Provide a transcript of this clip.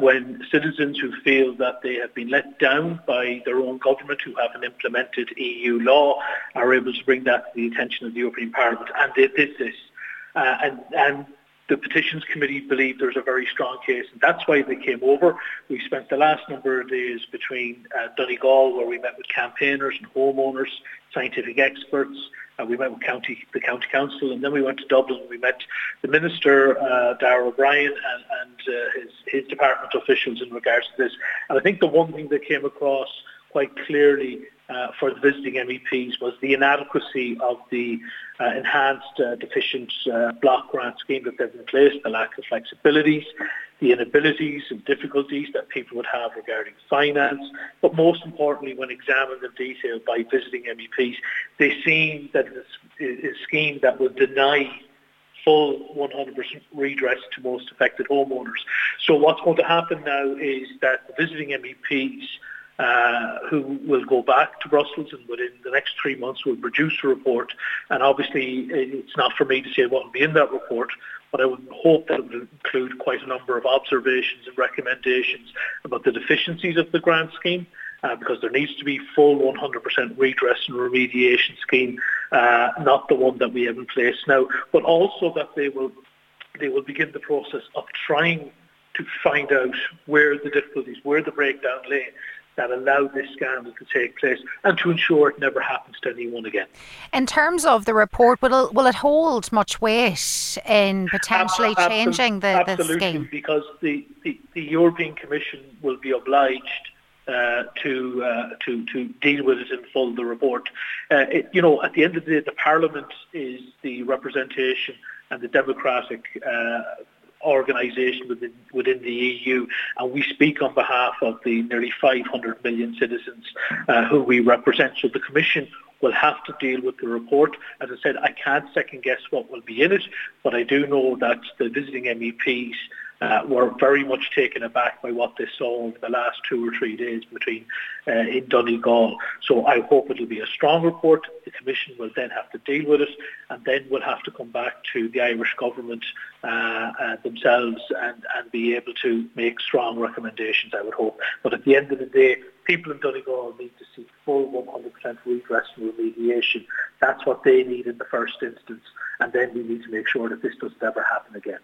when citizens who feel that they have been let down by their own government who haven't implemented EU law are able to bring that to the attention of the European Parliament. And they did this. Uh, and, and the petitions committee believe there's a very strong case, and that's why they came over. We spent the last number of days between uh, Donegal, where we met with campaigners and homeowners, scientific experts. We met with county, the county council, and then we went to Dublin. We met the minister, uh, Darragh O'Brien, and, and uh, his, his department officials in regards to this. And I think the one thing that came across quite clearly uh, for the visiting MEPs was the inadequacy of the uh, enhanced uh, deficient uh, block grant scheme that they've in place, the lack of flexibilities, the inabilities and difficulties that people would have regarding finance, but most importantly, when examined in detail by visiting MEPs, they see that it's a scheme that will deny full 100% redress to most affected homeowners. So what's going to happen now is that the visiting MEPs uh, who will go back to Brussels and within the next three months will produce a report. And obviously, it's not for me to say what will be in that report, but I would hope that it will include quite a number of observations and recommendations about the deficiencies of the grant scheme. Uh, because there needs to be full 100% redress and remediation scheme, uh, not the one that we have in place now, but also that they will they will begin the process of trying to find out where the difficulties, where the breakdown lay, that allowed this scandal to take place and to ensure it never happens to anyone again. In terms of the report, will it, will it hold much weight in potentially Absol- changing the, absolutely, the scheme? because the, the, the European Commission will be obliged uh, to uh, to to deal with it in full. The report, uh, it, you know, at the end of the day, the Parliament is the representation and the democratic uh, organisation within, within the EU, and we speak on behalf of the nearly 500 million citizens uh, who we represent. So the Commission will have to deal with the report. As I said, I can't second guess what will be in it, but I do know that the visiting MEPs uh, were very much taken aback by what they saw over the last two or three days between uh, in Donegal. So I hope it will be a strong report. The Commission will then have to deal with it, and then we'll have to come back to the Irish government uh, uh, themselves and, and be able to make strong recommendations. I would hope. But at the end of the day, people in Donegal need to see full 100% redress and remediation. That's what they need in the first instance, and then we need to make sure that this doesn't ever happen again.